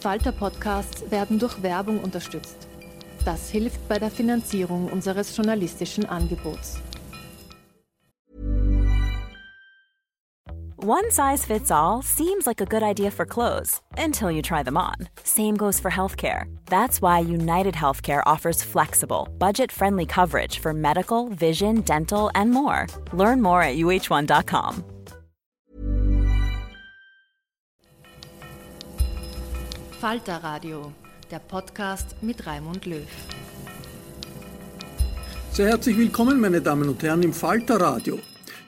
Falter-Podcasts werden durch Werbung unterstützt. Das hilft bei der Finanzierung unseres journalistischen Angebots. One size fits all seems like a good idea for clothes until you try them on. Same goes for healthcare. That's why United Healthcare offers flexible, budget friendly coverage for medical, vision, dental, and more. Learn more at uh1.com. Falter Radio, der Podcast mit Raimund Löw. Sehr herzlich willkommen, meine Damen und Herren, im Falter Radio.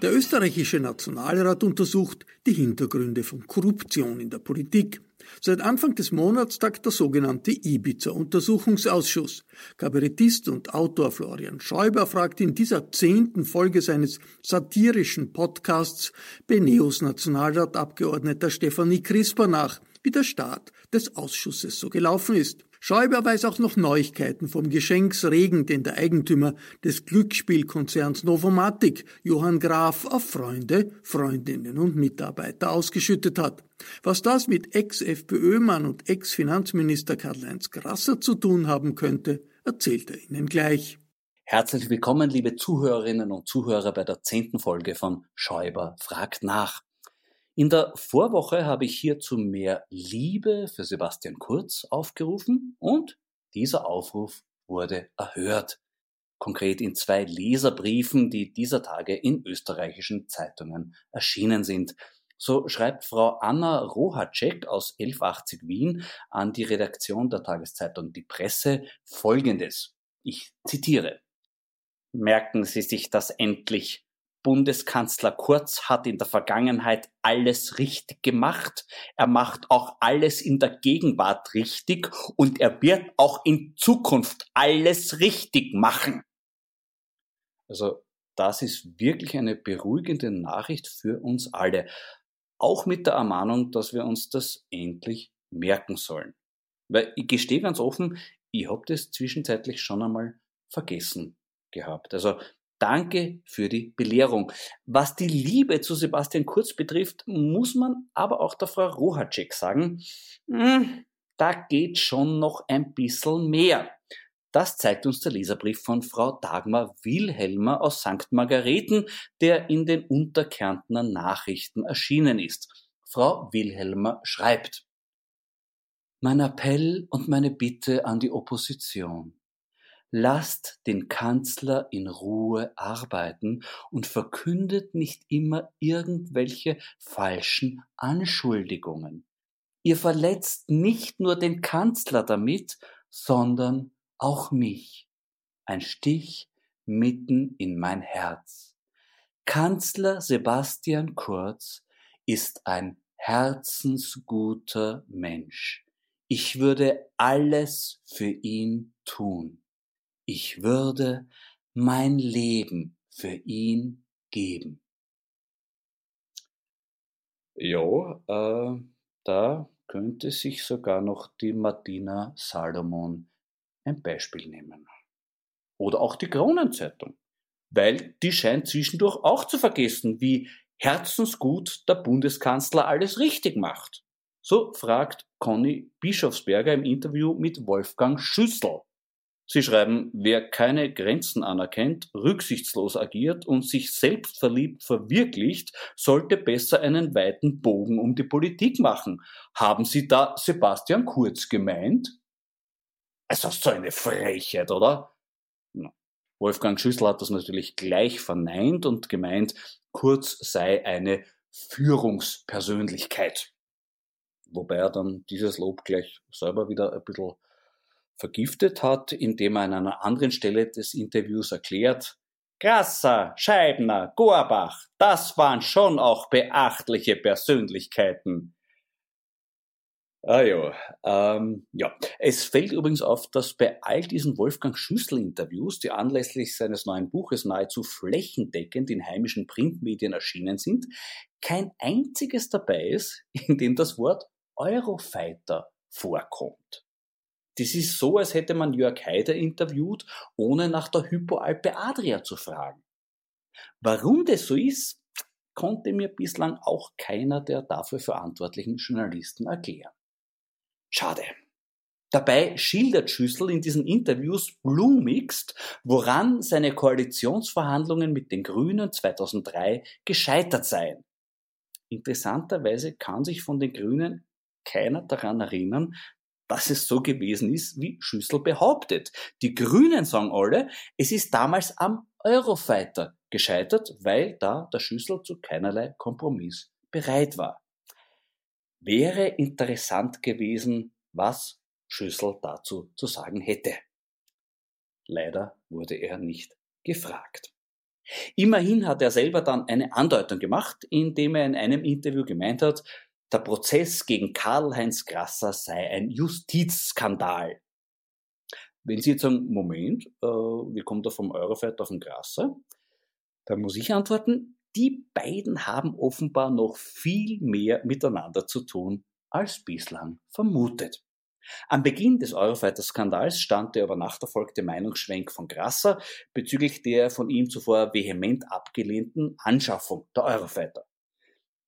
Der österreichische Nationalrat untersucht die Hintergründe von Korruption in der Politik. Seit Anfang des Monats tagt der sogenannte Ibiza-Untersuchungsausschuss. Kabarettist und Autor Florian Schäuber fragt in dieser zehnten Folge seines satirischen Podcasts Beneos Nationalratabgeordneter Stefanie Crisper nach, wie der Start des Ausschusses so gelaufen ist. Schäuber weiß auch noch Neuigkeiten vom Geschenksregen, den der Eigentümer des Glücksspielkonzerns Novomatic, Johann Graf, auf Freunde, Freundinnen und Mitarbeiter ausgeschüttet hat. Was das mit Ex-FPÖ-Mann und Ex-Finanzminister Karl-Heinz Grasser zu tun haben könnte, erzählt er Ihnen gleich. Herzlich willkommen, liebe Zuhörerinnen und Zuhörer, bei der zehnten Folge von Schäuber fragt nach. In der Vorwoche habe ich hier zu mehr Liebe für Sebastian Kurz aufgerufen und dieser Aufruf wurde erhört. Konkret in zwei Leserbriefen, die dieser Tage in österreichischen Zeitungen erschienen sind. So schreibt Frau Anna Rohacek aus 1180 Wien an die Redaktion der Tageszeitung Die Presse folgendes. Ich zitiere. Merken Sie sich das endlich. Bundeskanzler Kurz hat in der Vergangenheit alles richtig gemacht. Er macht auch alles in der Gegenwart richtig und er wird auch in Zukunft alles richtig machen. Also das ist wirklich eine beruhigende Nachricht für uns alle. Auch mit der Ermahnung, dass wir uns das endlich merken sollen. Weil ich gestehe ganz offen, ich habe das zwischenzeitlich schon einmal vergessen gehabt. Also Danke für die Belehrung. Was die Liebe zu Sebastian Kurz betrifft, muss man aber auch der Frau Rohacek sagen, hm, da geht schon noch ein bisschen mehr. Das zeigt uns der Leserbrief von Frau Dagmar Wilhelmer aus St. Margareten, der in den Unterkärntner Nachrichten erschienen ist. Frau Wilhelmer schreibt, Mein Appell und meine Bitte an die Opposition. Lasst den Kanzler in Ruhe arbeiten und verkündet nicht immer irgendwelche falschen Anschuldigungen. Ihr verletzt nicht nur den Kanzler damit, sondern auch mich. Ein Stich mitten in mein Herz. Kanzler Sebastian Kurz ist ein herzensguter Mensch. Ich würde alles für ihn tun. Ich würde mein Leben für ihn geben. Ja, äh, da könnte sich sogar noch die Martina Salomon ein Beispiel nehmen. Oder auch die Kronenzeitung, weil die scheint zwischendurch auch zu vergessen, wie herzensgut der Bundeskanzler alles richtig macht. So fragt Conny Bischofsberger im Interview mit Wolfgang Schüssel. Sie schreiben, wer keine Grenzen anerkennt, rücksichtslos agiert und sich selbstverliebt verwirklicht, sollte besser einen weiten Bogen um die Politik machen. Haben Sie da Sebastian Kurz gemeint? Also so eine Frechheit, oder? Wolfgang Schüssel hat das natürlich gleich verneint und gemeint, Kurz sei eine Führungspersönlichkeit. Wobei er dann dieses Lob gleich selber wieder ein bisschen vergiftet hat, indem er an einer anderen Stelle des Interviews erklärt, Grasser, Scheibner, Gorbach, das waren schon auch beachtliche Persönlichkeiten. Ah ja, ähm, ja. Es fällt übrigens auf, dass bei all diesen Wolfgang Schüssel-Interviews, die anlässlich seines neuen Buches nahezu flächendeckend in heimischen Printmedien erschienen sind, kein einziges dabei ist, in dem das Wort Eurofighter vorkommt. Das ist so, als hätte man Jörg Haider interviewt, ohne nach der Hypoalpe Adria zu fragen. Warum das so ist, konnte mir bislang auch keiner der dafür verantwortlichen Journalisten erklären. Schade. Dabei schildert Schüssel in diesen Interviews blumigst, woran seine Koalitionsverhandlungen mit den Grünen 2003 gescheitert seien. Interessanterweise kann sich von den Grünen keiner daran erinnern, dass es so gewesen ist, wie Schüssel behauptet. Die Grünen sagen alle, es ist damals am Eurofighter gescheitert, weil da der Schüssel zu keinerlei Kompromiss bereit war. Wäre interessant gewesen, was Schüssel dazu zu sagen hätte. Leider wurde er nicht gefragt. Immerhin hat er selber dann eine Andeutung gemacht, indem er in einem Interview gemeint hat, der Prozess gegen Karl-Heinz Grasser sei ein Justizskandal. Wenn Sie jetzt sagen, Moment, äh, wie kommt er vom Eurofighter auf den Grasser? Dann muss ich antworten, die beiden haben offenbar noch viel mehr miteinander zu tun als bislang vermutet. Am Beginn des Eurofighter-Skandals stand der über Nacht erfolgte Meinungsschwenk von Grasser bezüglich der von ihm zuvor vehement abgelehnten Anschaffung der Eurofighter.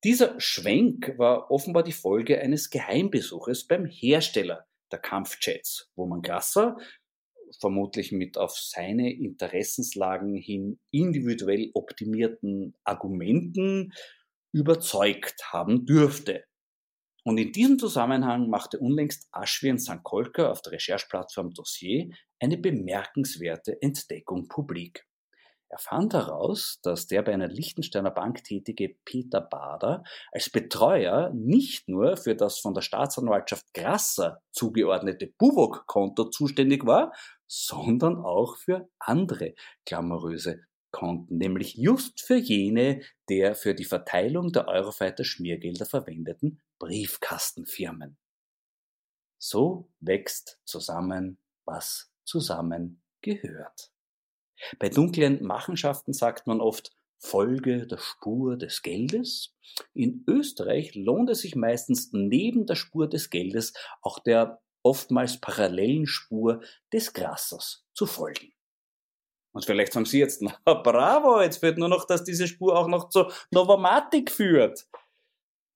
Dieser Schwenk war offenbar die Folge eines Geheimbesuches beim Hersteller der Kampfjets, wo man Grasser vermutlich mit auf seine Interessenslagen hin individuell optimierten Argumenten überzeugt haben dürfte. Und in diesem Zusammenhang machte unlängst Ashwin Sankolka auf der Rechercheplattform Dossier eine bemerkenswerte Entdeckung publik. Er fand heraus, dass der bei einer Liechtensteiner Bank tätige Peter Bader als Betreuer nicht nur für das von der Staatsanwaltschaft Grasser zugeordnete Buwok-Konto zuständig war, sondern auch für andere glamouröse Konten, nämlich just für jene der für die Verteilung der Eurofighter Schmiergelder verwendeten Briefkastenfirmen. So wächst zusammen, was zusammen gehört. Bei dunklen Machenschaften sagt man oft Folge der Spur des Geldes. In Österreich lohnt es sich meistens neben der Spur des Geldes auch der oftmals parallelen Spur des Grassers zu folgen. Und vielleicht sagen Sie jetzt, na bravo, jetzt fehlt nur noch, dass diese Spur auch noch zur Novomatik führt.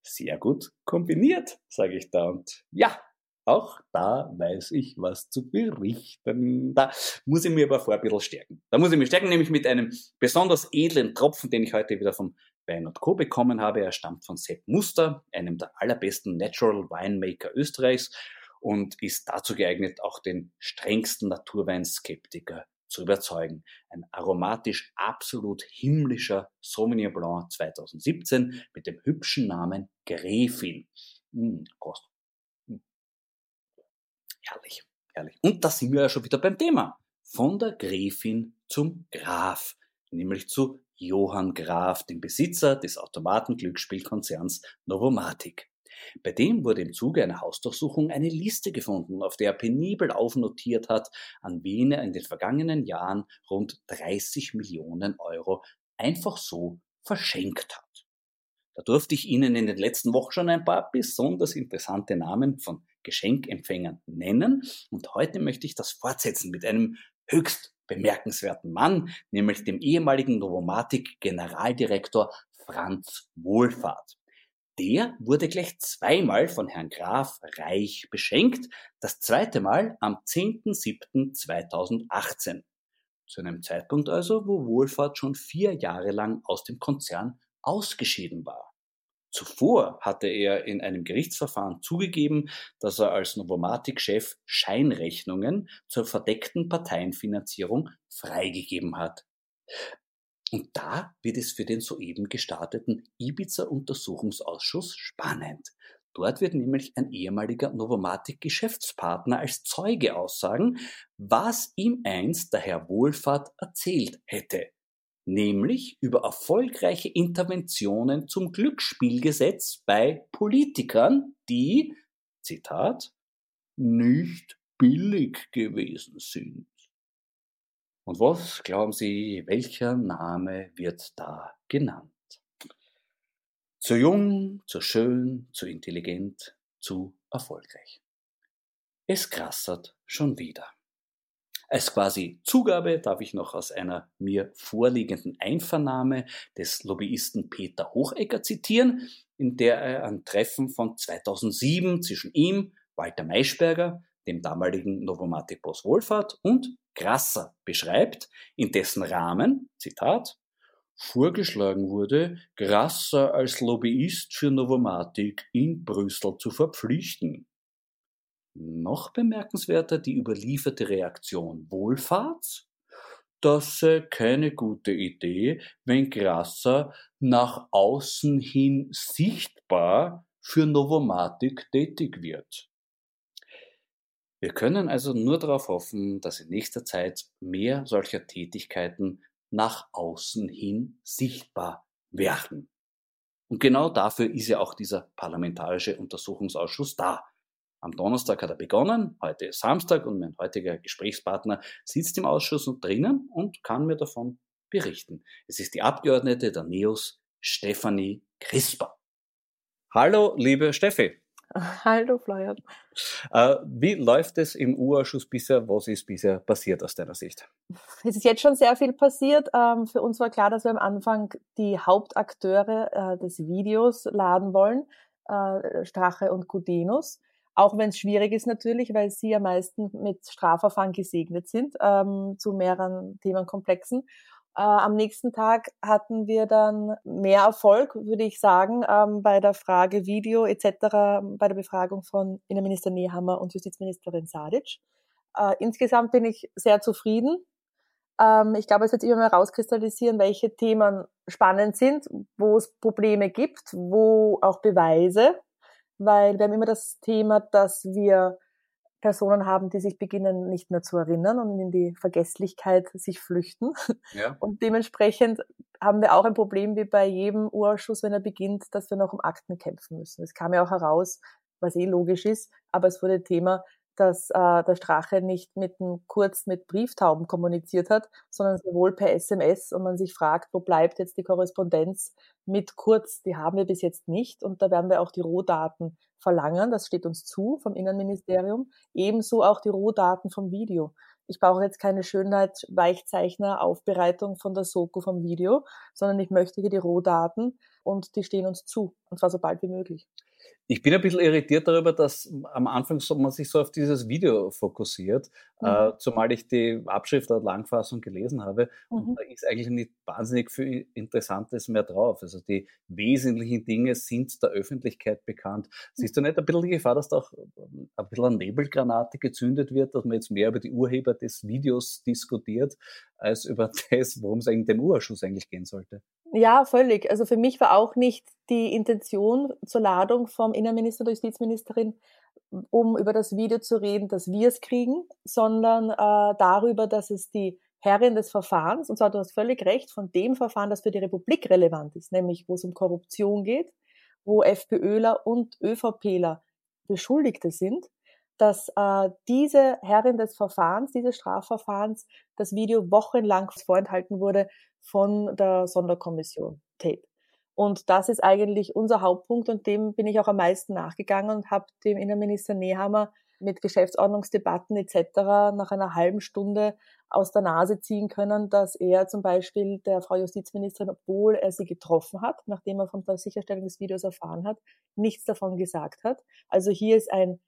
Sehr gut kombiniert, sage ich da. Und ja, auch da weiß ich was zu berichten. Da muss ich mir aber vor ein bisschen stärken. Da muss ich mich stärken, nämlich mit einem besonders edlen Tropfen, den ich heute wieder vom Wein Co. bekommen habe. Er stammt von Sepp Muster, einem der allerbesten Natural Winemaker Österreichs und ist dazu geeignet, auch den strengsten Naturweinskeptiker zu überzeugen. Ein aromatisch absolut himmlischer Sauvignon Blanc 2017 mit dem hübschen Namen Gräfin. Mmh, Prost. Herrlich, herrlich. Und da sind wir ja schon wieder beim Thema. Von der Gräfin zum Graf, nämlich zu Johann Graf, dem Besitzer des Automatenglücksspielkonzerns Novomatic. Bei dem wurde im Zuge einer Hausdurchsuchung eine Liste gefunden, auf der er penibel aufnotiert hat, an wen er in den vergangenen Jahren rund 30 Millionen Euro einfach so verschenkt hat. Da durfte ich Ihnen in den letzten Wochen schon ein paar besonders interessante Namen von Geschenkempfängern nennen. Und heute möchte ich das fortsetzen mit einem höchst bemerkenswerten Mann, nämlich dem ehemaligen Novomatic Generaldirektor Franz Wohlfahrt. Der wurde gleich zweimal von Herrn Graf Reich beschenkt, das zweite Mal am 10.07.2018. Zu einem Zeitpunkt also, wo Wohlfahrt schon vier Jahre lang aus dem Konzern ausgeschieden war. Zuvor hatte er in einem Gerichtsverfahren zugegeben, dass er als Novomatic-Chef Scheinrechnungen zur verdeckten Parteienfinanzierung freigegeben hat. Und da wird es für den soeben gestarteten Ibiza-Untersuchungsausschuss spannend. Dort wird nämlich ein ehemaliger Novomatic-Geschäftspartner als Zeuge aussagen, was ihm einst der Herr Wohlfahrt erzählt hätte. Nämlich über erfolgreiche Interventionen zum Glücksspielgesetz bei Politikern, die, Zitat, nicht billig gewesen sind. Und was glauben Sie, welcher Name wird da genannt? Zu jung, zu schön, zu intelligent, zu erfolgreich. Es krassert schon wieder. Als quasi Zugabe darf ich noch aus einer mir vorliegenden Einvernahme des Lobbyisten Peter Hochegger zitieren, in der er ein Treffen von 2007 zwischen ihm, Walter Maischberger, dem damaligen Novomatic-Boss Wohlfahrt und Grasser beschreibt, in dessen Rahmen, Zitat, vorgeschlagen wurde, Grasser als Lobbyist für Novomatic in Brüssel zu verpflichten. Noch bemerkenswerter die überlieferte Reaktion Wohlfahrts, das sei keine gute Idee, wenn Grasser nach außen hin sichtbar für Novomatic tätig wird. Wir können also nur darauf hoffen, dass in nächster Zeit mehr solcher Tätigkeiten nach außen hin sichtbar werden. Und genau dafür ist ja auch dieser parlamentarische Untersuchungsausschuss da. Am Donnerstag hat er begonnen, heute ist Samstag und mein heutiger Gesprächspartner sitzt im Ausschuss und drinnen und kann mir davon berichten. Es ist die Abgeordnete der NEOS, Stefanie Crisper. Hallo, liebe Steffi. Hallo Florian. Äh, wie läuft es im U-Ausschuss bisher? Was ist bisher passiert aus deiner Sicht? Es ist jetzt schon sehr viel passiert. Ähm, für uns war klar, dass wir am Anfang die Hauptakteure äh, des Videos laden wollen, äh, Strache und Gudenus. Auch wenn es schwierig ist natürlich, weil sie am meisten mit Strafverfahren gesegnet sind ähm, zu mehreren Themenkomplexen. Äh, am nächsten Tag hatten wir dann mehr Erfolg, würde ich sagen, ähm, bei der Frage Video etc., bei der Befragung von Innenminister Nehammer und Justizministerin Sadic. Äh, insgesamt bin ich sehr zufrieden. Ähm, ich glaube, es wird immer mehr rauskristallisieren, welche Themen spannend sind, wo es Probleme gibt, wo auch Beweise, weil wir haben immer das Thema, dass wir Personen haben, die sich beginnen nicht mehr zu erinnern und in die Vergesslichkeit sich flüchten. Ja. Und dementsprechend haben wir auch ein Problem wie bei jedem Urausschuss, wenn er beginnt, dass wir noch um Akten kämpfen müssen. Es kam ja auch heraus, was eh logisch ist, aber es wurde Thema, dass äh, der Strache nicht mit einem Kurz mit Brieftauben kommuniziert hat, sondern sowohl per SMS und man sich fragt, wo bleibt jetzt die Korrespondenz mit Kurz? Die haben wir bis jetzt nicht und da werden wir auch die Rohdaten verlangen. Das steht uns zu vom Innenministerium. Ebenso auch die Rohdaten vom Video. Ich brauche jetzt keine Schönheit-Weichzeichner, Aufbereitung von der Soko vom Video, sondern ich möchte hier die Rohdaten und die stehen uns zu und zwar so bald wie möglich. Ich bin ein bisschen irritiert darüber, dass am Anfang so, man sich so auf dieses Video fokussiert, mhm. äh, zumal ich die Abschrift der Langfassung gelesen habe mhm. und da ist eigentlich nicht wahnsinnig viel Interessantes mehr drauf. Also die wesentlichen Dinge sind der Öffentlichkeit bekannt. Siehst du nicht ein bisschen die Gefahr, dass da auch ein bisschen eine Nebelgranate gezündet wird, dass man jetzt mehr über die Urheber des Videos diskutiert, als über das, worum es eigentlich dem Urschuss eigentlich gehen sollte? Ja, völlig. Also für mich war auch nicht die Intention zur Ladung vom Innenminister der Justizministerin, um über das Video zu reden, dass wir es kriegen, sondern äh, darüber, dass es die Herrin des Verfahrens, und zwar du hast völlig recht, von dem Verfahren, das für die Republik relevant ist, nämlich wo es um Korruption geht, wo FPÖler und ÖVPler Beschuldigte sind, dass äh, diese Herrin des Verfahrens, dieses Strafverfahrens, das Video wochenlang vorenthalten wurde von der Sonderkommission Tape. Und das ist eigentlich unser Hauptpunkt und dem bin ich auch am meisten nachgegangen und habe dem Innenminister Nehammer mit Geschäftsordnungsdebatten etc. nach einer halben Stunde aus der Nase ziehen können, dass er zum Beispiel der Frau Justizministerin, obwohl er sie getroffen hat, nachdem er von der Sicherstellung des Videos erfahren hat, nichts davon gesagt hat. Also hier ist ein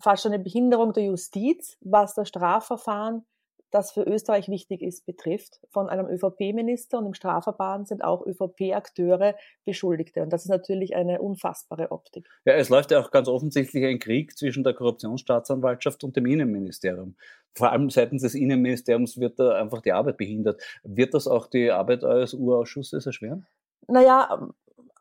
fast schon eine Behinderung der Justiz, was das Strafverfahren das für Österreich wichtig ist, betrifft, von einem ÖVP-Minister und im Strafverfahren sind auch ÖVP-Akteure Beschuldigte. Und das ist natürlich eine unfassbare Optik. Ja, es läuft ja auch ganz offensichtlich ein Krieg zwischen der Korruptionsstaatsanwaltschaft und dem Innenministerium. Vor allem seitens des Innenministeriums wird da einfach die Arbeit behindert. Wird das auch die Arbeit eures Urausschusses erschweren? Naja,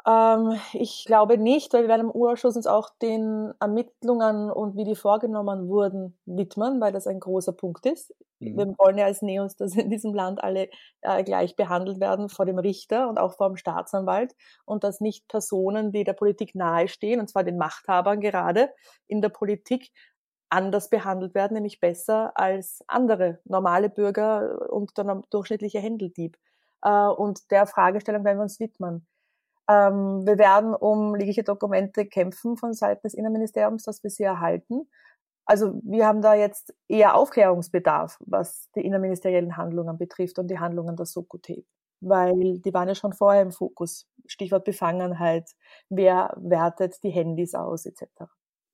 ähm, ich glaube nicht, weil wir werden im Urausschuss uns auch den Ermittlungen und wie die vorgenommen wurden widmen, weil das ein großer Punkt ist. Mhm. Wir wollen ja als Neos, dass in diesem Land alle äh, gleich behandelt werden vor dem Richter und auch vor dem Staatsanwalt und dass nicht Personen, die der Politik nahestehen, und zwar den Machthabern gerade in der Politik, anders behandelt werden, nämlich besser als andere normale Bürger und der durchschnittliche Händeldieb. Äh, und der Fragestellung werden wir uns widmen. Ähm, wir werden um liegliche Dokumente kämpfen von Seiten des Innenministeriums, dass wir sie erhalten. Also wir haben da jetzt eher Aufklärungsbedarf, was die innenministeriellen Handlungen betrifft und die Handlungen der Soko-Tape. Weil die waren ja schon vorher im Fokus. Stichwort Befangenheit, wer wertet die Handys aus, etc.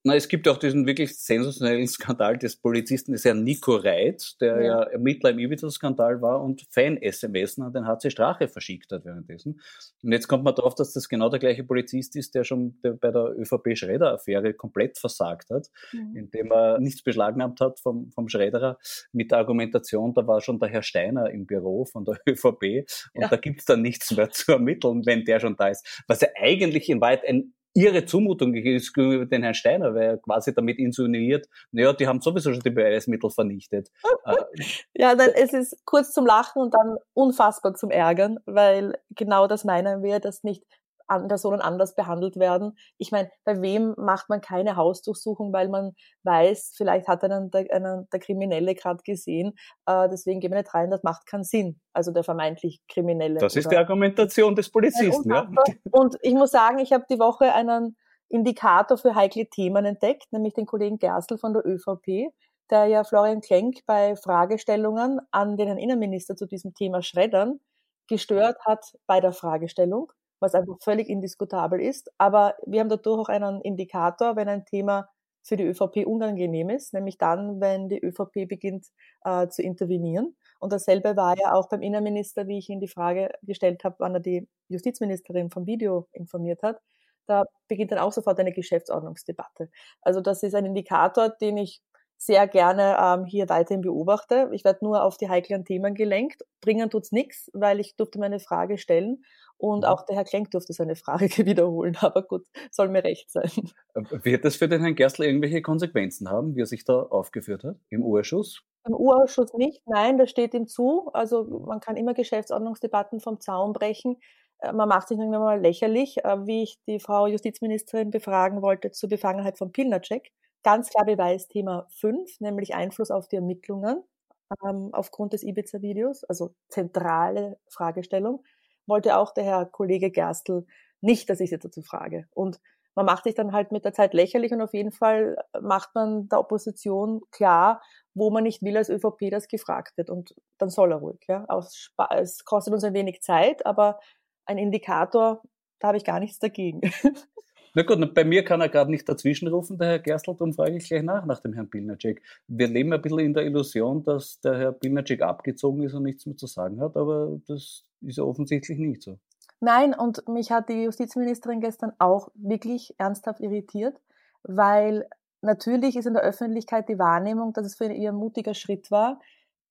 Na, es gibt auch diesen wirklich sensationellen Skandal des Polizisten, des Herrn Nico Reit, der ja, ja Ermittler im Ibiza-Skandal war und Fan-SMS an den HC Strache verschickt hat währenddessen. Und jetzt kommt man darauf, dass das genau der gleiche Polizist ist, der schon bei der ÖVP-Schredder-Affäre komplett versagt hat, mhm. indem er nichts beschlagnahmt hat vom, vom Schredderer mit der Argumentation, da war schon der Herr Steiner im Büro von der ÖVP und ja. da gibt's dann nichts mehr zu ermitteln, wenn der schon da ist. Was ja eigentlich in Wahrheit ein ihre Zumutung ist gegenüber den Herrn Steiner, weil er quasi damit insinuiert, naja, die haben sowieso schon die Beweismittel vernichtet. Äh, ja, dann es ist kurz zum Lachen und dann unfassbar zum Ärgern, weil genau das meinen wir, dass nicht Personen anders behandelt werden. Ich meine, bei wem macht man keine Hausdurchsuchung, weil man weiß, vielleicht hat einen der, einen der Kriminelle gerade gesehen, äh, deswegen gehen wir nicht rein, das macht keinen Sinn. Also der vermeintlich Kriminelle. Das ist die Argumentation des Polizisten. Ja. Und ich muss sagen, ich habe die Woche einen Indikator für heikle Themen entdeckt, nämlich den Kollegen Gerstl von der ÖVP, der ja Florian Klenk bei Fragestellungen an den Herrn Innenminister zu diesem Thema Schreddern gestört hat bei der Fragestellung was einfach völlig indiskutabel ist. Aber wir haben dadurch auch einen Indikator, wenn ein Thema für die ÖVP unangenehm ist, nämlich dann, wenn die ÖVP beginnt äh, zu intervenieren. Und dasselbe war ja auch beim Innenminister, wie ich ihn die Frage gestellt habe, wann er die Justizministerin vom Video informiert hat. Da beginnt dann auch sofort eine Geschäftsordnungsdebatte. Also das ist ein Indikator, den ich sehr gerne ähm, hier weiterhin beobachte. Ich werde nur auf die heiklen Themen gelenkt. Bringen tut's nichts, weil ich durfte meine Frage stellen und mhm. auch der Herr Klenk durfte seine Frage wiederholen. Aber gut, soll mir recht sein. Äh, wird das für den Herrn Gerstl irgendwelche Konsequenzen haben, wie er sich da aufgeführt hat im Urschuss? Im Urausschuss nicht, nein, das steht ihm zu. Also man kann immer Geschäftsordnungsdebatten vom Zaun brechen. Äh, man macht sich irgendwann mal lächerlich, äh, wie ich die Frau Justizministerin befragen wollte zur Befangenheit von Pilnacek ganz klar Beweis Thema 5, nämlich Einfluss auf die Ermittlungen ähm, aufgrund des Ibiza-Videos, also zentrale Fragestellung, wollte auch der Herr Kollege Gerstl nicht, dass ich sie dazu frage. Und man macht sich dann halt mit der Zeit lächerlich und auf jeden Fall macht man der Opposition klar, wo man nicht will als ÖVP, dass gefragt wird. Und dann soll er ruhig. Ja. Es kostet uns ein wenig Zeit, aber ein Indikator, da habe ich gar nichts dagegen. Na gut, bei mir kann er gerade nicht dazwischenrufen, der Herr Gerstl, darum frage ich gleich nach nach dem Herrn Pilnacek. Wir leben ein bisschen in der Illusion, dass der Herr Pilnacek abgezogen ist und nichts mehr zu sagen hat, aber das ist ja offensichtlich nicht so. Nein, und mich hat die Justizministerin gestern auch wirklich ernsthaft irritiert, weil natürlich ist in der Öffentlichkeit die Wahrnehmung, dass es für ihr ein mutiger Schritt war,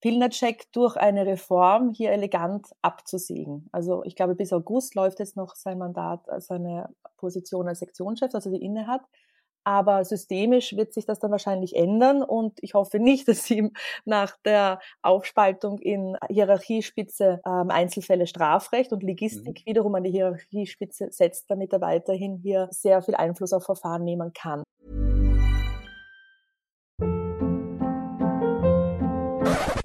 Pilnacek durch eine Reform hier elegant abzusägen. Also ich glaube, bis August läuft jetzt noch sein Mandat, äh, seine Position als Sektionschef, also die inne hat. Aber systemisch wird sich das dann wahrscheinlich ändern und ich hoffe nicht, dass ihm nach der Aufspaltung in Hierarchiespitze ähm, Einzelfälle Strafrecht und Logistik mhm. wiederum an die Hierarchiespitze setzt, damit er weiterhin hier sehr viel Einfluss auf Verfahren nehmen kann.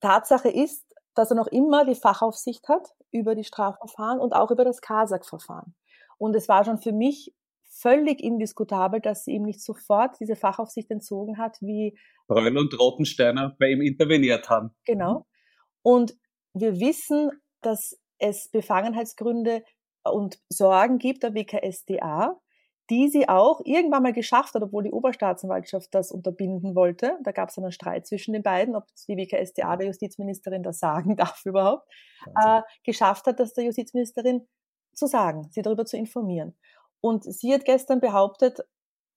Tatsache ist, dass er noch immer die Fachaufsicht hat über die Strafverfahren und auch über das Kasach-Verfahren. Und es war schon für mich völlig indiskutabel, dass sie ihm nicht sofort diese Fachaufsicht entzogen hat, wie Bröll und Rotensteiner bei ihm interveniert haben. Genau. Und wir wissen, dass es Befangenheitsgründe und Sorgen gibt der WKSDA, die sie auch irgendwann mal geschafft hat, obwohl die Oberstaatsanwaltschaft das unterbinden wollte. Da gab es einen Streit zwischen den beiden, ob die WKSDA der Justizministerin das sagen darf überhaupt, äh, geschafft hat, das der Justizministerin zu sagen, sie darüber zu informieren. Und sie hat gestern behauptet,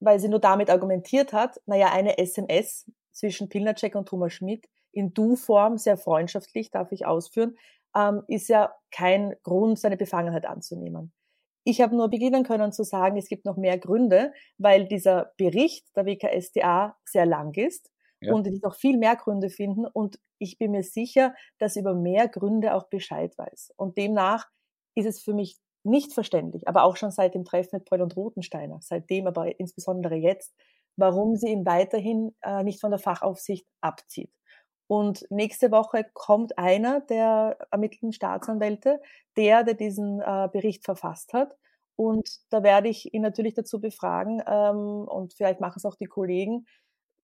weil sie nur damit argumentiert hat, naja, eine SMS zwischen Pilnacek und Thomas Schmidt in Du-Form, sehr freundschaftlich, darf ich ausführen, ähm, ist ja kein Grund, seine Befangenheit anzunehmen. Ich habe nur beginnen können zu sagen, es gibt noch mehr Gründe, weil dieser Bericht der WKSDA sehr lang ist ja. und es noch viel mehr Gründe finden und ich bin mir sicher, dass über mehr Gründe auch Bescheid weiß. Und demnach ist es für mich nicht verständlich, aber auch schon seit dem Treffen mit Paul und Rotensteiner, seitdem aber insbesondere jetzt, warum sie ihn weiterhin äh, nicht von der Fachaufsicht abzieht. Und nächste Woche kommt einer der ermittelten Staatsanwälte, der, der diesen äh, Bericht verfasst hat. Und da werde ich ihn natürlich dazu befragen, ähm, und vielleicht machen es auch die Kollegen,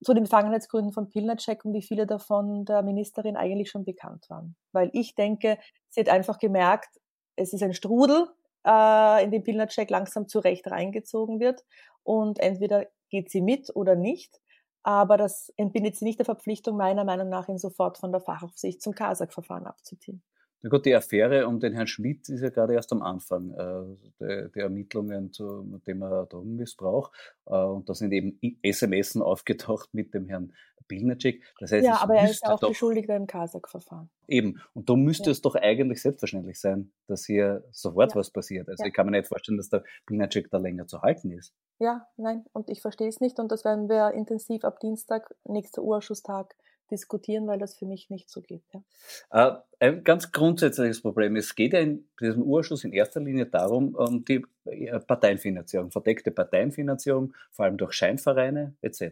zu den Befangenheitsgründen von Pilnacek und wie viele davon der Ministerin eigentlich schon bekannt waren. Weil ich denke, sie hat einfach gemerkt, es ist ein Strudel, äh, in den Pilnacek langsam zurecht reingezogen wird. Und entweder geht sie mit oder nicht aber das entbindet sie nicht der Verpflichtung, meiner Meinung nach, ihn sofort von der Fachaufsicht zum Kasach-Verfahren abzuziehen. Na gut, die Affäre um den Herrn Schmidt ist ja gerade erst am Anfang äh, der, der, Ermittlungen zum Thema Drogenmissbrauch. Äh, und da sind eben SMS aufgetaucht mit dem Herrn Bilnacek. Das heißt, ja, aber er ist ja auch Beschuldigter im Kasach-Verfahren. Eben. Und da müsste ja. es doch eigentlich selbstverständlich sein, dass hier sofort ja. was passiert. Also ja. ich kann mir nicht vorstellen, dass der Bilnacek da länger zu halten ist. Ja, nein. Und ich verstehe es nicht. Und das werden wir intensiv ab Dienstag, nächster Urausschuss-Tag, diskutieren, weil das für mich nicht so geht. Ja. Äh, ein ganz grundsätzliches Problem. Es geht ja in diesem Urschuss in erster Linie darum, um die äh, Parteienfinanzierung, verdeckte Parteienfinanzierung, vor allem durch Scheinvereine etc.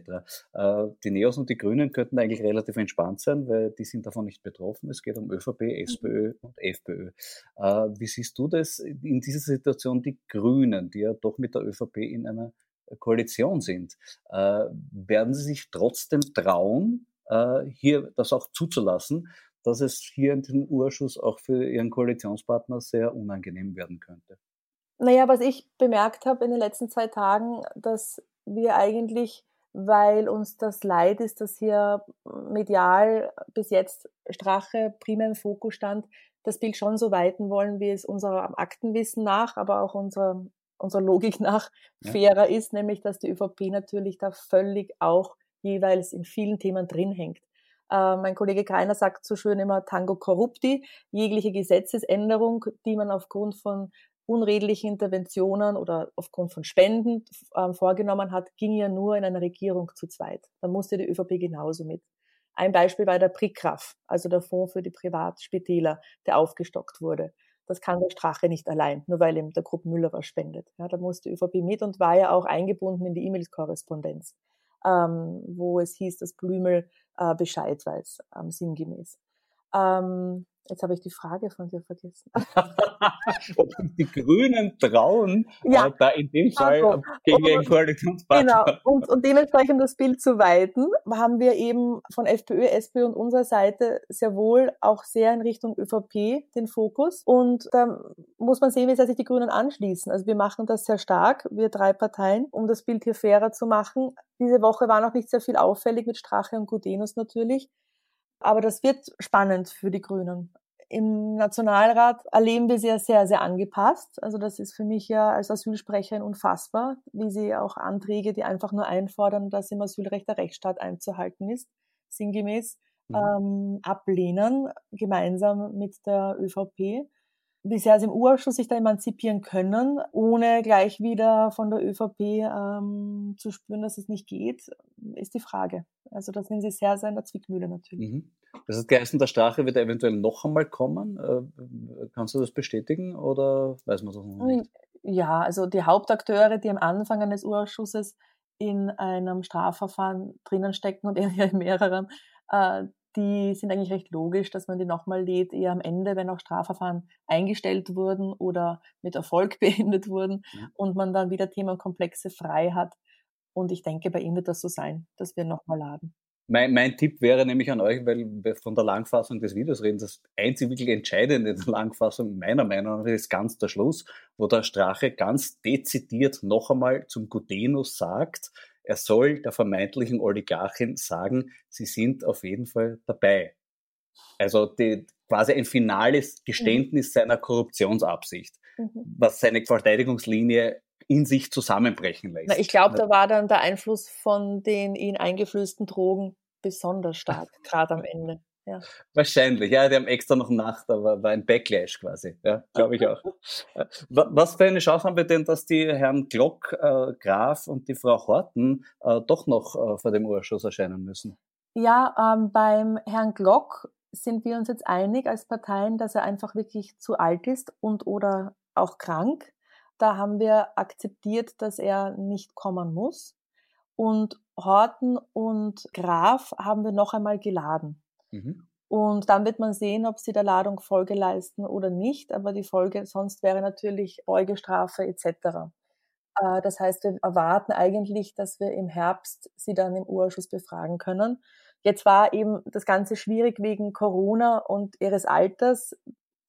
Äh, die Neos und die Grünen könnten eigentlich relativ entspannt sein, weil die sind davon nicht betroffen. Es geht um ÖVP, SPÖ und FPÖ. Wie siehst du das in dieser Situation, die Grünen, die ja doch mit der ÖVP in einer Koalition sind? Werden sie sich trotzdem trauen, äh, hier das auch zuzulassen, dass es hier in diesem Urschuss auch für Ihren Koalitionspartner sehr unangenehm werden könnte. Naja, was ich bemerkt habe in den letzten zwei Tagen, dass wir eigentlich, weil uns das leid ist, dass hier medial bis jetzt Strache primär im Fokus stand, das Bild schon so weiten wollen, wie es unserem Aktenwissen nach, aber auch unserer, unserer Logik nach fairer ja. ist, nämlich dass die ÖVP natürlich da völlig auch jeweils in vielen Themen drin hängt. Äh, mein Kollege Kreiner sagt so schön immer Tango Corrupti, jegliche Gesetzesänderung, die man aufgrund von unredlichen Interventionen oder aufgrund von Spenden äh, vorgenommen hat, ging ja nur in einer Regierung zu zweit. Da musste die ÖVP genauso mit. Ein Beispiel war der PRICRAF, also der Fonds für die Privatspitäler, der aufgestockt wurde. Das kann der Strache nicht allein, nur weil ihm der Gruppe Müller was spendet. Ja, da musste die ÖVP mit und war ja auch eingebunden in die E-Mail-Korrespondenz ähm, wo es hieß, dass Blümel äh, Bescheid weiß, ähm, sinngemäß. Ähm, Jetzt habe ich die Frage von dir vergessen. Ob die Grünen trauen, ja. äh, da in dem Fall also, gegen den Koalitionspartner. Genau, und, und dementsprechend das Bild zu weiten, haben wir eben von FPÖ, SPÖ und unserer Seite sehr wohl auch sehr in Richtung ÖVP den Fokus. Und da muss man sehen, wie sehr sich die Grünen anschließen. Also wir machen das sehr stark, wir drei Parteien, um das Bild hier fairer zu machen. Diese Woche war noch nicht sehr viel auffällig mit Strache und Gudenus natürlich. Aber das wird spannend für die Grünen. Im Nationalrat erleben wir sie ja sehr, sehr angepasst. Also das ist für mich ja als Asylsprecherin unfassbar, wie sie auch Anträge, die einfach nur einfordern, dass im Asylrecht der Rechtsstaat einzuhalten ist, sinngemäß, mhm. ähm, ablehnen, gemeinsam mit der ÖVP. Wie sehr sie im Urausschuss sich da emanzipieren können, ohne gleich wieder von der ÖVP ähm, zu spüren, dass es nicht geht, ist die Frage. Also da sind sie sehr, sehr in der Zwickmühle natürlich. Mhm. Das heißt, Geißen der Strache wird eventuell noch einmal kommen. Äh, kannst du das bestätigen oder weiß man das noch nicht? Ja, also die Hauptakteure, die am Anfang eines Urausschusses in einem Strafverfahren drinnen stecken und eher in mehreren, äh, die sind eigentlich recht logisch, dass man die nochmal lädt, eher am Ende, wenn auch Strafverfahren eingestellt wurden oder mit Erfolg beendet wurden ja. und man dann wieder Themenkomplexe frei hat. Und ich denke, bei Ihnen wird das so sein, dass wir nochmal laden. Mein, mein Tipp wäre nämlich an euch, weil wir von der Langfassung des Videos reden, das einzig wirklich Entscheidende in der Langfassung meiner Meinung nach ist ganz der Schluss, wo der Strache ganz dezidiert noch einmal zum Gutenus sagt, er soll der vermeintlichen Oligarchin sagen, sie sind auf jeden Fall dabei. Also die, quasi ein finales Geständnis mhm. seiner Korruptionsabsicht, mhm. was seine Verteidigungslinie in sich zusammenbrechen lässt. Na, ich glaube, da war dann der Einfluss von den ihn eingeflößten Drogen besonders stark, gerade am Ende. Ja. Wahrscheinlich, ja, die haben extra noch Nacht, aber war ein Backlash quasi, ja, glaube ich auch. Was für eine Chance haben wir denn, dass die Herrn Glock, äh, Graf und die Frau Horten äh, doch noch äh, vor dem Urschuss erscheinen müssen? Ja, ähm, beim Herrn Glock sind wir uns jetzt einig als Parteien, dass er einfach wirklich zu alt ist und oder auch krank. Da haben wir akzeptiert, dass er nicht kommen muss. Und Horten und Graf haben wir noch einmal geladen. Mhm. Und dann wird man sehen, ob sie der Ladung Folge leisten oder nicht. Aber die Folge sonst wäre natürlich Beugestrafe etc. Äh, das heißt, wir erwarten eigentlich, dass wir im Herbst sie dann im Urschuss befragen können. Jetzt war eben das Ganze schwierig wegen Corona und ihres Alters.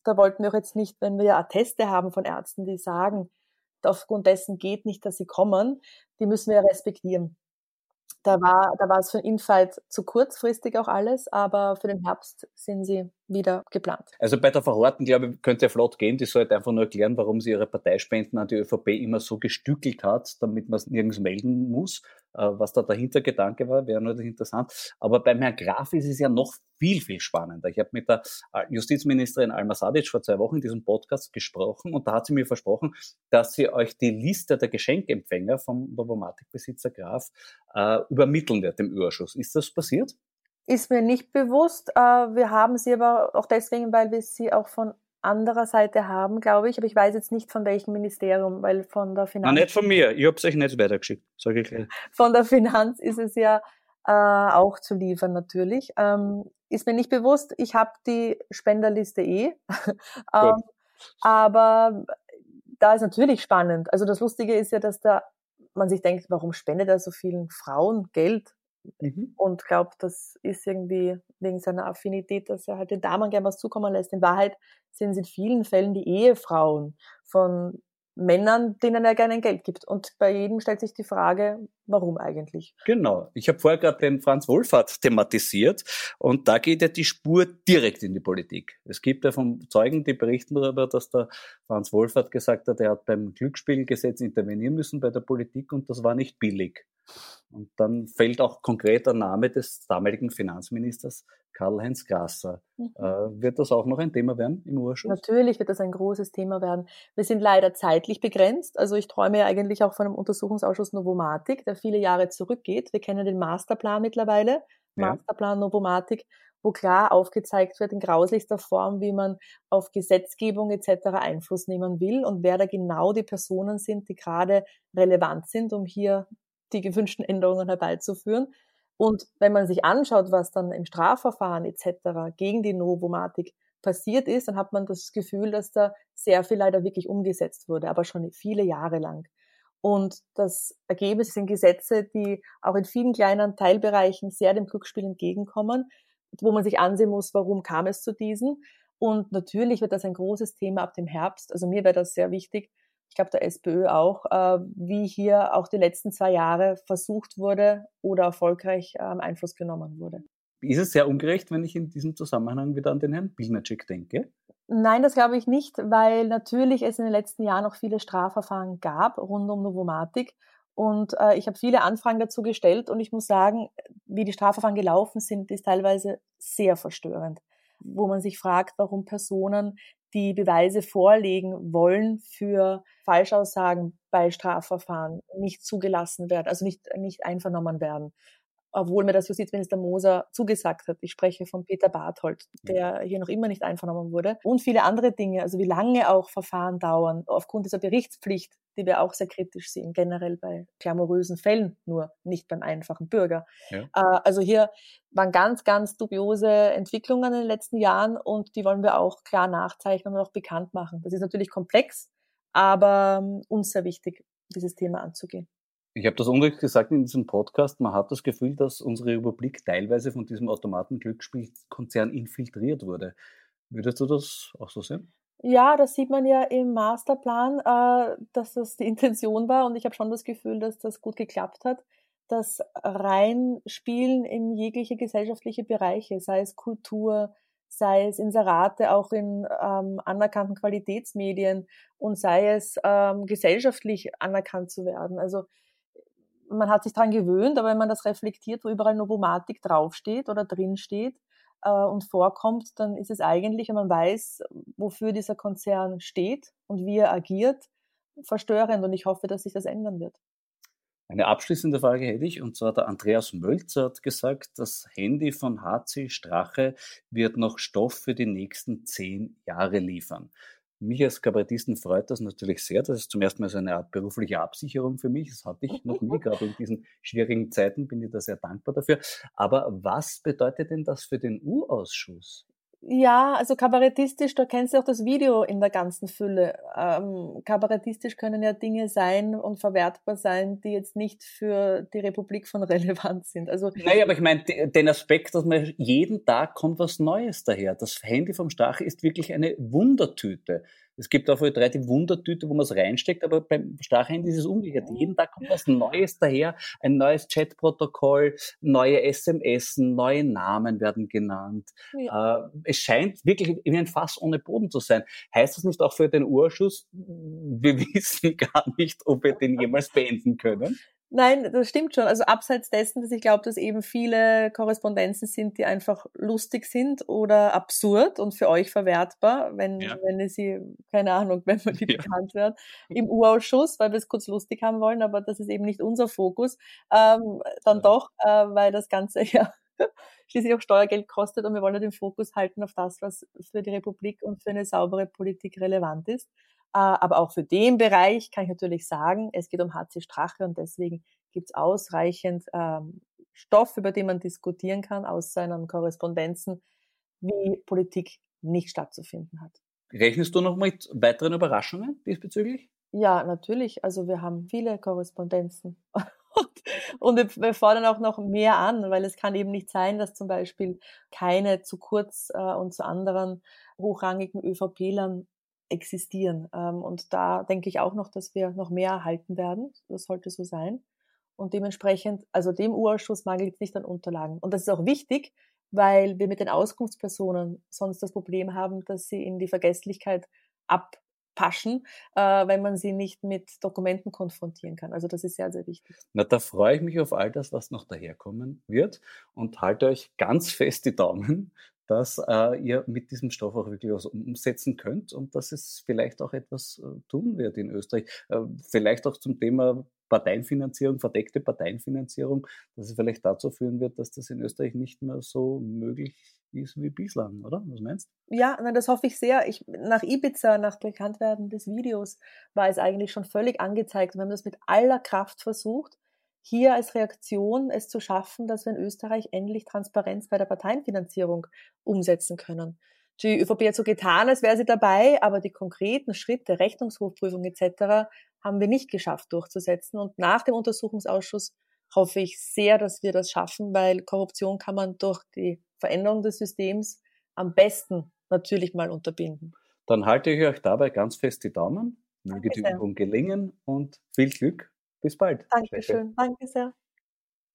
Da wollten wir auch jetzt nicht, wenn wir Atteste haben von Ärzten, die sagen, aufgrund dessen geht nicht, dass sie kommen, die müssen wir respektieren. Da war, da war es für Infight zu kurzfristig auch alles, aber für den Herbst sind sie wieder geplant. Also bei der Verhorten, glaube ich, könnte ja flott gehen. Die sollte einfach nur erklären, warum sie ihre Parteispenden an die ÖVP immer so gestückelt hat, damit man es nirgends melden muss. Äh, was da der Hintergedanke war, wäre natürlich interessant. Aber beim Herrn Graf ist es ja noch viel, viel spannender. Ich habe mit der äh, Justizministerin Alma Sadic vor zwei Wochen in diesem Podcast gesprochen und da hat sie mir versprochen, dass sie euch die Liste der Geschenkempfänger vom Novomatic-Besitzer Graf äh, übermitteln wird im Überschuss. Ist das passiert? Ist mir nicht bewusst. Äh, wir haben sie aber auch deswegen, weil wir sie auch von anderer Seite haben, glaube ich. Aber ich weiß jetzt nicht von welchem Ministerium, weil von der Finanz. Na, nicht von mir. Ich habe es euch nicht weitergeschickt, sage ich gleich. Von der Finanz ist es ja äh, auch zu liefern natürlich. Ähm, ist mir nicht bewusst. Ich habe die Spenderliste eh. ähm, aber da ist natürlich spannend. Also das Lustige ist ja, dass da man sich denkt, warum spendet er so vielen Frauen Geld? Mhm. Und glaubt, das ist irgendwie wegen seiner Affinität, dass er halt den Damen gerne was zukommen lässt. In Wahrheit sind es in vielen Fällen die Ehefrauen von Männern, denen er gerne Geld gibt. Und bei jedem stellt sich die Frage, warum eigentlich? Genau. Ich habe vorher gerade den Franz Wohlfahrt thematisiert und da geht ja die Spur direkt in die Politik. Es gibt ja von Zeugen, die berichten darüber, dass der Franz Wohlfahrt gesagt hat, er hat beim Glücksspielgesetz intervenieren müssen bei der Politik und das war nicht billig. Und dann fällt auch konkret der Name des damaligen Finanzministers Karl-Heinz Grasser. Mhm. Äh, wird das auch noch ein Thema werden im Urschuss? Natürlich wird das ein großes Thema werden. Wir sind leider zeitlich begrenzt. Also ich träume ja eigentlich auch von einem Untersuchungsausschuss Novomatik, der viele Jahre zurückgeht. Wir kennen den Masterplan mittlerweile, ja. Masterplan Novomatik, wo klar aufgezeigt wird in grauslichster Form, wie man auf Gesetzgebung etc. Einfluss nehmen will und wer da genau die Personen sind, die gerade relevant sind, um hier die gewünschten Änderungen herbeizuführen. Und wenn man sich anschaut, was dann im Strafverfahren etc. gegen die Novomatik passiert ist, dann hat man das Gefühl, dass da sehr viel leider wirklich umgesetzt wurde, aber schon viele Jahre lang. Und das Ergebnis sind Gesetze, die auch in vielen kleinen Teilbereichen sehr dem Glücksspiel entgegenkommen, wo man sich ansehen muss, warum kam es zu diesen. Und natürlich wird das ein großes Thema ab dem Herbst. Also mir wäre das sehr wichtig, ich glaube der SPÖ auch, äh, wie hier auch die letzten zwei Jahre versucht wurde oder erfolgreich ähm, Einfluss genommen wurde. Ist es sehr ungerecht, wenn ich in diesem Zusammenhang wieder an den Herrn Bilnacek denke? Nein, das glaube ich nicht, weil natürlich es in den letzten Jahren noch viele Strafverfahren gab rund um Novomatic Und äh, ich habe viele Anfragen dazu gestellt und ich muss sagen, wie die Strafverfahren gelaufen sind, ist teilweise sehr verstörend, wo man sich fragt, warum Personen, die Beweise vorlegen wollen für Falschaussagen bei Strafverfahren, nicht zugelassen werden, also nicht, nicht einvernommen werden obwohl mir das Justizminister Moser zugesagt hat. Ich spreche von Peter Barthold, der hier noch immer nicht einvernommen wurde. Und viele andere Dinge, also wie lange auch Verfahren dauern, aufgrund dieser Berichtspflicht, die wir auch sehr kritisch sehen, generell bei glamourösen Fällen, nur nicht beim einfachen Bürger. Ja. Äh, also hier waren ganz, ganz dubiose Entwicklungen in den letzten Jahren und die wollen wir auch klar nachzeichnen und auch bekannt machen. Das ist natürlich komplex, aber ähm, uns sehr wichtig, dieses Thema anzugehen. Ich habe das unrecht gesagt in diesem Podcast. Man hat das Gefühl, dass unsere Republik teilweise von diesem Automaten-Glücksspielkonzern infiltriert wurde. Würdest du das auch so sehen? Ja, das sieht man ja im Masterplan, äh, dass das die Intention war. Und ich habe schon das Gefühl, dass das gut geklappt hat. Das Reinspielen in jegliche gesellschaftliche Bereiche, sei es Kultur, sei es Inserate auch in ähm, anerkannten Qualitätsmedien und sei es ähm, gesellschaftlich anerkannt zu werden. Also man hat sich daran gewöhnt, aber wenn man das reflektiert, wo überall Novomatik draufsteht oder drinsteht äh, und vorkommt, dann ist es eigentlich, wenn man weiß, wofür dieser Konzern steht und wie er agiert, verstörend und ich hoffe, dass sich das ändern wird. Eine abschließende Frage hätte ich, und zwar der Andreas Mölzer hat gesagt, das Handy von HC Strache wird noch Stoff für die nächsten zehn Jahre liefern. Mich als Kabarettisten freut das natürlich sehr. Das ist zum ersten Mal so eine Art berufliche Absicherung für mich. Das hatte ich noch nie, gerade in diesen schwierigen Zeiten bin ich da sehr dankbar dafür. Aber was bedeutet denn das für den U-Ausschuss? Ja, also kabarettistisch, da kennst du auch das Video in der ganzen Fülle. Ähm, kabarettistisch können ja Dinge sein und verwertbar sein, die jetzt nicht für die Republik von Relevanz sind. Also naja, aber ich meine den Aspekt, dass man jeden Tag kommt was Neues daher. Das Handy vom Stachel ist wirklich eine Wundertüte. Es gibt auch drei die Wundertüte, wo man es reinsteckt, aber beim Starhandy ist es umgekehrt. Jeden Tag kommt was Neues daher, ein neues Chatprotokoll, neue SMS, neue Namen werden genannt. Ja. Äh, es scheint wirklich wie ein Fass ohne Boden zu sein. Heißt das nicht auch für den Urschuss, wir wissen gar nicht, ob wir den jemals beenden können? Nein, das stimmt schon. Also abseits dessen, dass ich glaube, dass eben viele Korrespondenzen sind, die einfach lustig sind oder absurd und für euch verwertbar, wenn, ja. wenn sie, keine Ahnung, wenn man die ja. bekannt wird, im U-Ausschuss, weil wir es kurz lustig haben wollen, aber das ist eben nicht unser Fokus. Ähm, dann ja. doch, äh, weil das Ganze ja schließlich auch Steuergeld kostet und wir wollen ja den Fokus halten auf das, was für die Republik und für eine saubere Politik relevant ist. Äh, aber auch für den Bereich kann ich natürlich sagen, es geht um HC Strache und deswegen gibt es ausreichend ähm, Stoff, über den man diskutieren kann aus seinen Korrespondenzen, wie Politik nicht stattzufinden hat. Rechnest du noch mit weiteren Überraschungen diesbezüglich? Ja, natürlich. Also wir haben viele Korrespondenzen. und wir fordern auch noch mehr an, weil es kann eben nicht sein, dass zum Beispiel keine zu kurz äh, und zu anderen hochrangigen ÖVP-Lern existieren. Ähm, und da denke ich auch noch, dass wir noch mehr erhalten werden. Das sollte so sein. Und dementsprechend, also dem U-Ausschuss mangelt es nicht an Unterlagen. Und das ist auch wichtig, weil wir mit den Auskunftspersonen sonst das Problem haben, dass sie in die Vergesslichkeit abpaschen, äh, wenn man sie nicht mit Dokumenten konfrontieren kann. Also das ist sehr, sehr wichtig. Na, da freue ich mich auf all das, was noch daherkommen wird und halte euch ganz fest die Daumen, dass äh, ihr mit diesem Stoff auch wirklich was umsetzen könnt und dass es vielleicht auch etwas äh, tun wird in Österreich. Äh, vielleicht auch zum Thema Parteienfinanzierung, verdeckte Parteienfinanzierung, dass es vielleicht dazu führen wird, dass das in Österreich nicht mehr so möglich ist wie bislang, oder? Was meinst du? Ja, nein, das hoffe ich sehr. Ich, nach Ibiza, nach Bekanntwerden des Videos, war es eigentlich schon völlig angezeigt. Wir haben das mit aller Kraft versucht hier als Reaktion es zu schaffen, dass wir in Österreich endlich Transparenz bei der Parteienfinanzierung umsetzen können. Die ÖVP hat so getan, als wäre sie dabei, aber die konkreten Schritte, Rechnungshofprüfung etc. haben wir nicht geschafft durchzusetzen. Und nach dem Untersuchungsausschuss hoffe ich sehr, dass wir das schaffen, weil Korruption kann man durch die Veränderung des Systems am besten natürlich mal unterbinden. Dann halte ich euch dabei ganz fest die Daumen. Möge die Übung gelingen und viel Glück bis bald. Dankeschön. Danke sehr.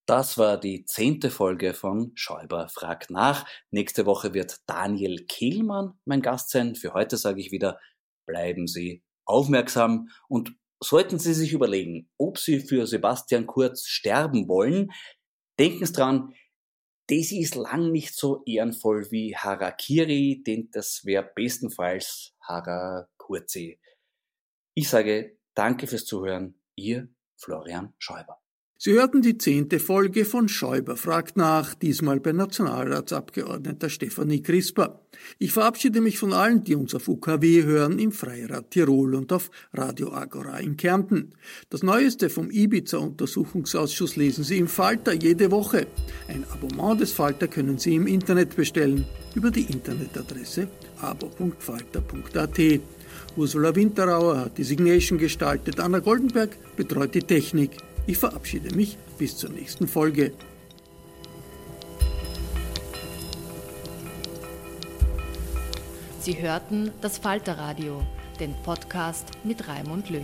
Das war die zehnte Folge von Schäuber fragt nach. Nächste Woche wird Daniel Kehlmann mein Gast sein. Für heute sage ich wieder, bleiben Sie aufmerksam und sollten Sie sich überlegen, ob Sie für Sebastian Kurz sterben wollen, denken Sie dran, das ist lang nicht so ehrenvoll wie Harakiri, denn das wäre bestenfalls Harakurzi. Ich sage danke fürs Zuhören, Ihr Florian Schäuber. Sie hörten die zehnte Folge von Schäuber fragt nach, diesmal bei Nationalratsabgeordneter Stefanie Crisper. Ich verabschiede mich von allen, die uns auf UKW hören, im Freirad Tirol und auf Radio Agora in Kärnten. Das Neueste vom Ibiza-Untersuchungsausschuss lesen Sie im Falter jede Woche. Ein Abonnement des Falter können Sie im Internet bestellen über die Internetadresse abo.falter.at. Ursula Winterauer hat die Signation gestaltet, Anna Goldenberg betreut die Technik. Ich verabschiede mich bis zur nächsten Folge. Sie hörten das Falterradio, den Podcast mit Raimund Löw.